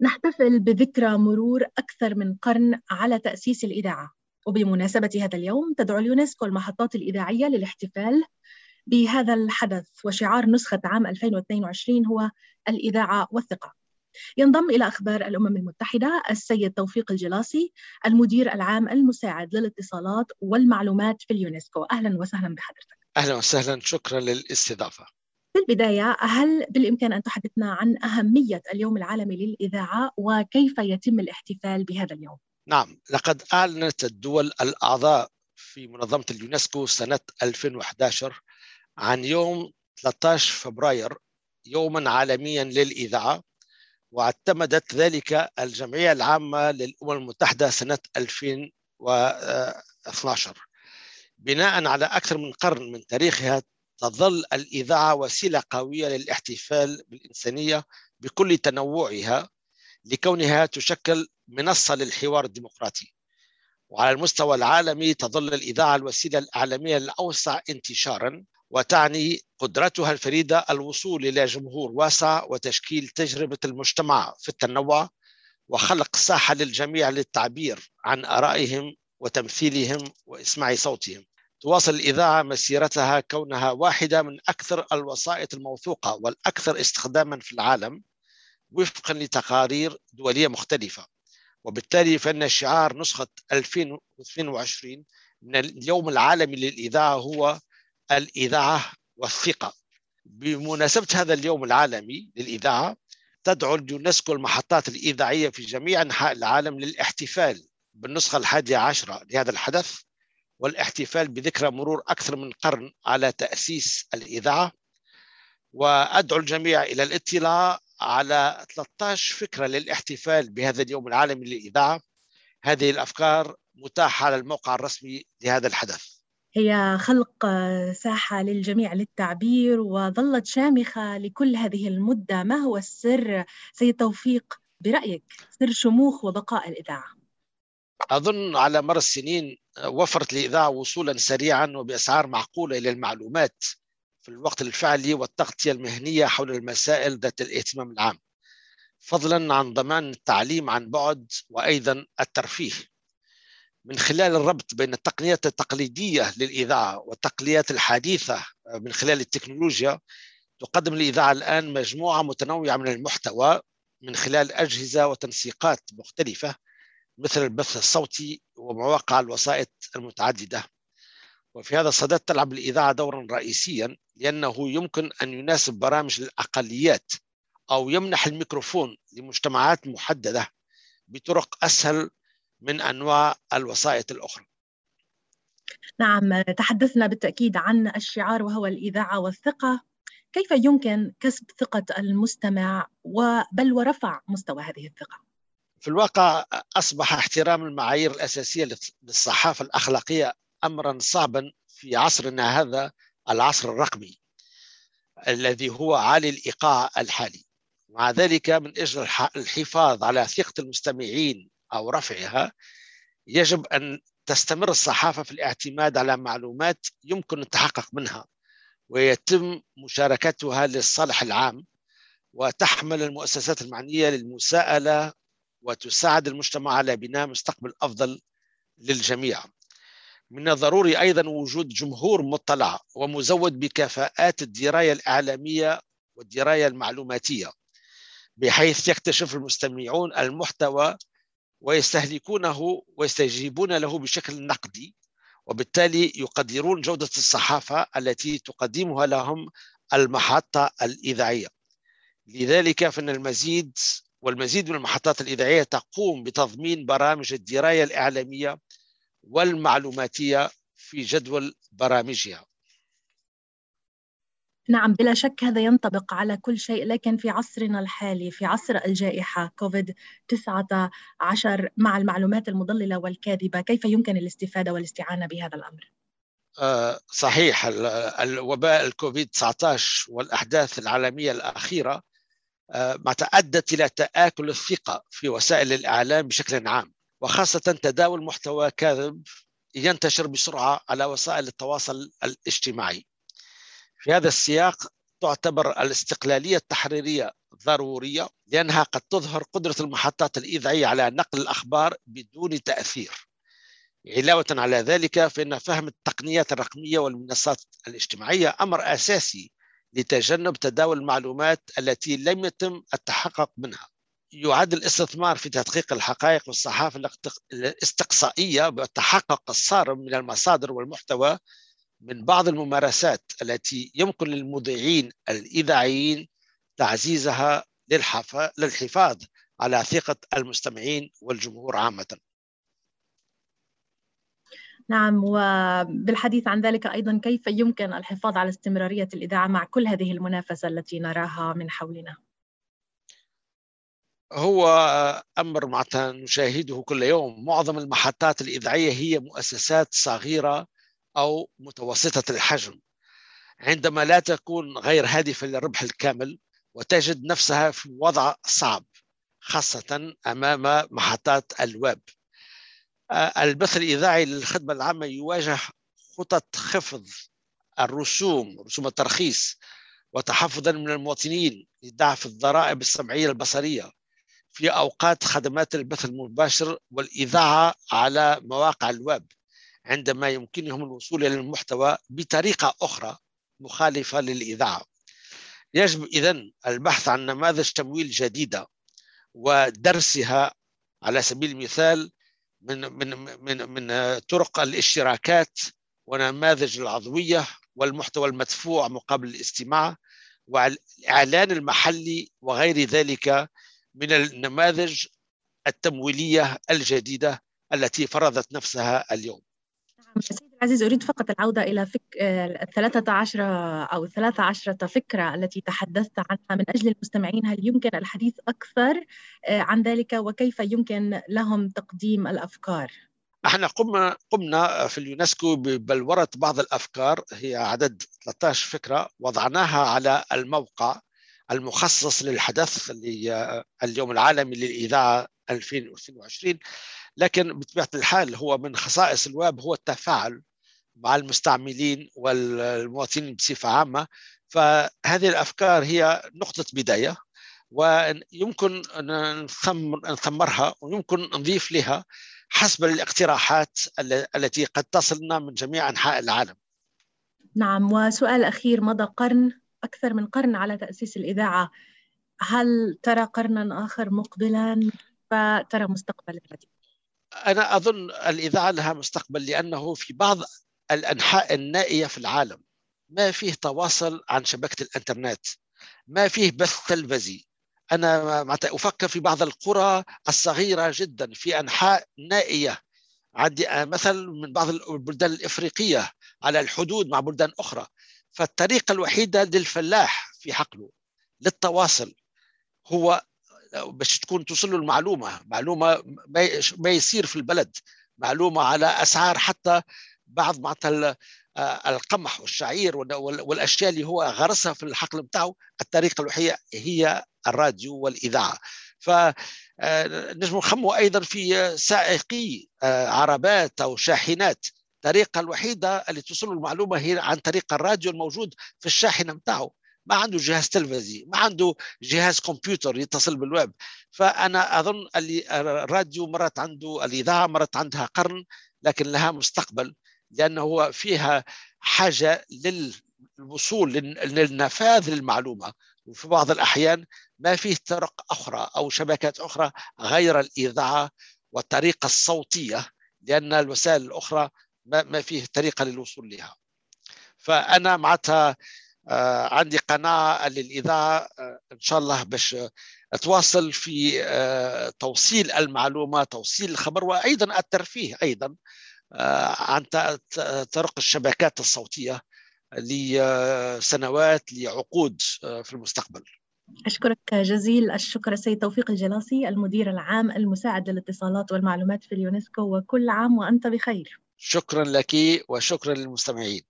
نحتفل بذكرى مرور أكثر من قرن على تأسيس الإذاعة. وبمناسبة هذا اليوم تدعو اليونسكو المحطات الإذاعية للاحتفال بهذا الحدث وشعار نسخة عام 2022 هو الإذاعة والثقة. ينضم إلى أخبار الأمم المتحدة السيد توفيق الجلاصي المدير العام المساعد للاتصالات والمعلومات في اليونسكو. أهلا وسهلا بحضرتك. أهلا وسهلا. شكرا للاستضافة. في البداية هل بالإمكان أن تحدثنا عن أهمية اليوم العالمي للإذاعة وكيف يتم الاحتفال بهذا اليوم؟ نعم لقد أعلنت الدول الأعضاء في منظمة اليونسكو سنة 2011 عن يوم 13 فبراير يوما عالميا للإذاعة واعتمدت ذلك الجمعية العامة للأمم المتحدة سنة 2012 بناء على أكثر من قرن من تاريخها تظل الإذاعة وسيلة قوية للاحتفال بالإنسانية بكل تنوعها لكونها تشكل منصة للحوار الديمقراطي. وعلى المستوى العالمي تظل الإذاعة الوسيلة الإعلامية الأوسع انتشارا وتعني قدرتها الفريدة الوصول إلى جمهور واسع وتشكيل تجربة المجتمع في التنوع وخلق ساحة للجميع للتعبير عن آرائهم وتمثيلهم وإسماع صوتهم. تواصل الإذاعة مسيرتها كونها واحدة من أكثر الوسائط الموثوقة والأكثر استخداما في العالم وفقا لتقارير دولية مختلفة. وبالتالي فإن شعار نسخة 2022 من اليوم العالمي للإذاعة هو الإذاعة والثقة. بمناسبة هذا اليوم العالمي للإذاعة تدعو اليونسكو المحطات الإذاعية في جميع أنحاء العالم للاحتفال بالنسخة الحادية عشرة لهذا الحدث. والاحتفال بذكرى مرور أكثر من قرن على تأسيس الإذاعة. وأدعو الجميع إلى الاطلاع على 13 فكرة للاحتفال بهذا اليوم العالمي للإذاعة. هذه الأفكار متاحة على الموقع الرسمي لهذا الحدث. هي خلق ساحة للجميع للتعبير وظلت شامخة لكل هذه المدة. ما هو السر؟ سيد توفيق برأيك سر شموخ وبقاء الإذاعة؟ أظن على مر السنين وفرت الإذاعة وصولا سريعا وبأسعار معقولة إلى المعلومات في الوقت الفعلي والتغطية المهنية حول المسائل ذات الاهتمام العام فضلا عن ضمان التعليم عن بعد وأيضا الترفيه. من خلال الربط بين التقنيات التقليدية للإذاعة والتقنيات الحديثة من خلال التكنولوجيا تقدم الإذاعة الآن مجموعة متنوعة من المحتوى من خلال أجهزة وتنسيقات مختلفة مثل البث الصوتي ومواقع الوسائط المتعددة. وفي هذا الصدد تلعب الإذاعة دورا رئيسيا لأنه يمكن أن يناسب برامج الأقليات أو يمنح الميكروفون لمجتمعات محددة بطرق أسهل من أنواع الوسائط الأخرى. نعم تحدثنا بالتأكيد عن الشعار وهو الإذاعة والثقة. كيف يمكن كسب ثقة المستمع؟ وبل ورفع مستوى هذه الثقة؟ في الواقع أصبح احترام المعايير الأساسية للصحافة الأخلاقية أمرا صعبا في عصرنا هذا العصر الرقمي الذي هو عالي الإيقاع الحالي. مع ذلك من أجل الحفاظ على ثقة المستمعين أو رفعها يجب أن تستمر الصحافة في الاعتماد على معلومات يمكن التحقق منها ويتم مشاركتها للصالح العام وتحمل المؤسسات المعنية للمساءلة وتساعد المجتمع على بناء مستقبل أفضل للجميع. من الضروري أيضا وجود جمهور مطلع ومزود بكفاءات الدراية الإعلامية والدراية المعلوماتية بحيث يكتشف المستمعون المحتوى ويستهلكونه ويستجيبون له بشكل نقدي وبالتالي يقدرون جودة الصحافة التي تقدمها لهم المحطة الإذاعية. لذلك فإن المزيد والمزيد من المحطات الإذاعية تقوم بتضمين برامج الدراية الإعلامية والمعلوماتية في جدول برامجها نعم بلا شك هذا ينطبق على كل شيء لكن في عصرنا الحالي في عصر الجائحة كوفيد 19 مع المعلومات المضللة والكاذبة كيف يمكن الاستفادة والاستعانة بهذا الأمر؟ آه صحيح الوباء الكوفيد 19 والأحداث العالمية الأخيرة ما أدت إلى تآكل الثقة في وسائل الإعلام بشكل عام وخاصة تداول محتوى كاذب ينتشر بسرعة على وسائل التواصل الاجتماعي. في هذا السياق تعتبر الاستقلالية التحريرية ضرورية لأنها قد تظهر قدرة المحطات الإذاعية على نقل الأخبار بدون تأثير. علاوة على ذلك فإن فهم التقنيات الرقمية والمنصات الاجتماعية أمر أساسي لتجنب تداول المعلومات التي لم يتم التحقق منها. يعد الاستثمار في تدقيق الحقائق والصحافة الاستقصائية والتحقق الصارم من المصادر والمحتوى من بعض الممارسات التي يمكن للمذيعين الإذاعيين تعزيزها للحفاظ على ثقة المستمعين والجمهور عامة. نعم وبالحديث عن ذلك أيضا كيف يمكن الحفاظ على استمرارية الإذاعة مع كل هذه المنافسة التي نراها من حولنا؟ هو أمر معناتها نشاهده كل يوم. معظم المحطات الإذاعية هي مؤسسات صغيرة أو متوسطة الحجم. عندما لا تكون غير هادفة للربح الكامل وتجد نفسها في وضع صعب خاصة أمام محطات الويب. البث الإذاعي للخدمة العامة يواجه خطط خفض الرسوم رسوم الترخيص وتحفظا من المواطنين لضعف الضرائب السمعية البصرية في أوقات خدمات البث المباشر والإذاعة على مواقع الويب عندما يمكنهم الوصول إلى المحتوى بطريقة أخرى مخالفة للإذاعة. يجب إذن البحث عن نماذج تمويل جديدة ودرسها على سبيل المثال من من من من طرق الاشتراكات ونماذج العضوية والمحتوى المدفوع مقابل الاستماع والإعلان المحلي وغير ذلك من النماذج التمويلية الجديدة التي فرضت نفسها اليوم. العزيز أريد فقط العودة إلى فك... الثلاثة عشر أو الثلاثة عشرة فكرة التي تحدثت عنها من أجل المستمعين. هل يمكن الحديث أكثر آه، عن ذلك؟ وكيف يمكن لهم تقديم الأفكار؟ إحنا قمنا قمنا في اليونسكو ببلورة بعض الأفكار هي عدد 13 فكرة وضعناها على الموقع المخصص للحدث اليوم العالمي للإذاعة 2022 لكن بطبيعة الحال هو من خصائص الويب هو التفاعل. مع المستعملين والمواطنين بصفة عامة فهذه الأفكار هي نقطة بداية ويمكن أن نثمرها ويمكن نضيف لها حسب الاقتراحات التي قد تصلنا من جميع أنحاء العالم. نعم وسؤال أخير مضى قرن أكثر من قرن على تأسيس الإذاعة هل ترى قرنا آخر مقبلا فترى مستقبل البديل؟ أنا أظن الإذاعة لها مستقبل لأنه في بعض الأنحاء النائية في العالم. ما فيه تواصل عن شبكة الإنترنت. ما فيه بث تلفزي. أنا أفكر في بعض القرى الصغيرة جدا في أنحاء نائية. عندي مثل من بعض البلدان الإفريقية على الحدود مع بلدان أخرى. فالطريقة الوحيدة للفلاح في حقله للتواصل هو باش تكون توصل له المعلومة. معلومة ما يصير في البلد. معلومة على أسعار حتى بعض معناتها القمح والشعير والأشياء اللي هو غرسها في الحقل بتاعه الطريقة الوحيدة هي الراديو والإذاعة. ف نجم نخمو أيضا في سائقي عربات أو شاحنات. الطريقة الوحيدة اللي توصل المعلومة هي عن طريق الراديو الموجود في الشاحنة بتاعه. ما عنده جهاز تلفزي ما عنده جهاز كمبيوتر يتصل بالويب. فأنا أظن الراديو مرت عنده الإذاعة مرت عندها قرن لكن لها مستقبل. لأنه هو فيها حاجة للوصول للنفاذ للمعلومة. وفي بعض الأحيان ما فيه طرق أخرى أو شبكات أخرى غير الإذاعة والطريقة الصوتية لأن الوسائل الأخرى ما فيه طريقة للوصول لها. فأنا معناتها آه، عندي قناعة للإذاعة آه، إن شاء الله باش تواصل في آه، توصيل المعلومة توصيل الخبر وأيضا الترفيه أيضا. عن طرق الشبكات الصوتية لسنوات لعقود في المستقبل. أشكرك جزيل الشكر السيد توفيق الجلاصي المدير العام المساعد للاتصالات والمعلومات في اليونسكو وكل عام وأنت بخير. شكرا لك وشكرا للمستمعين.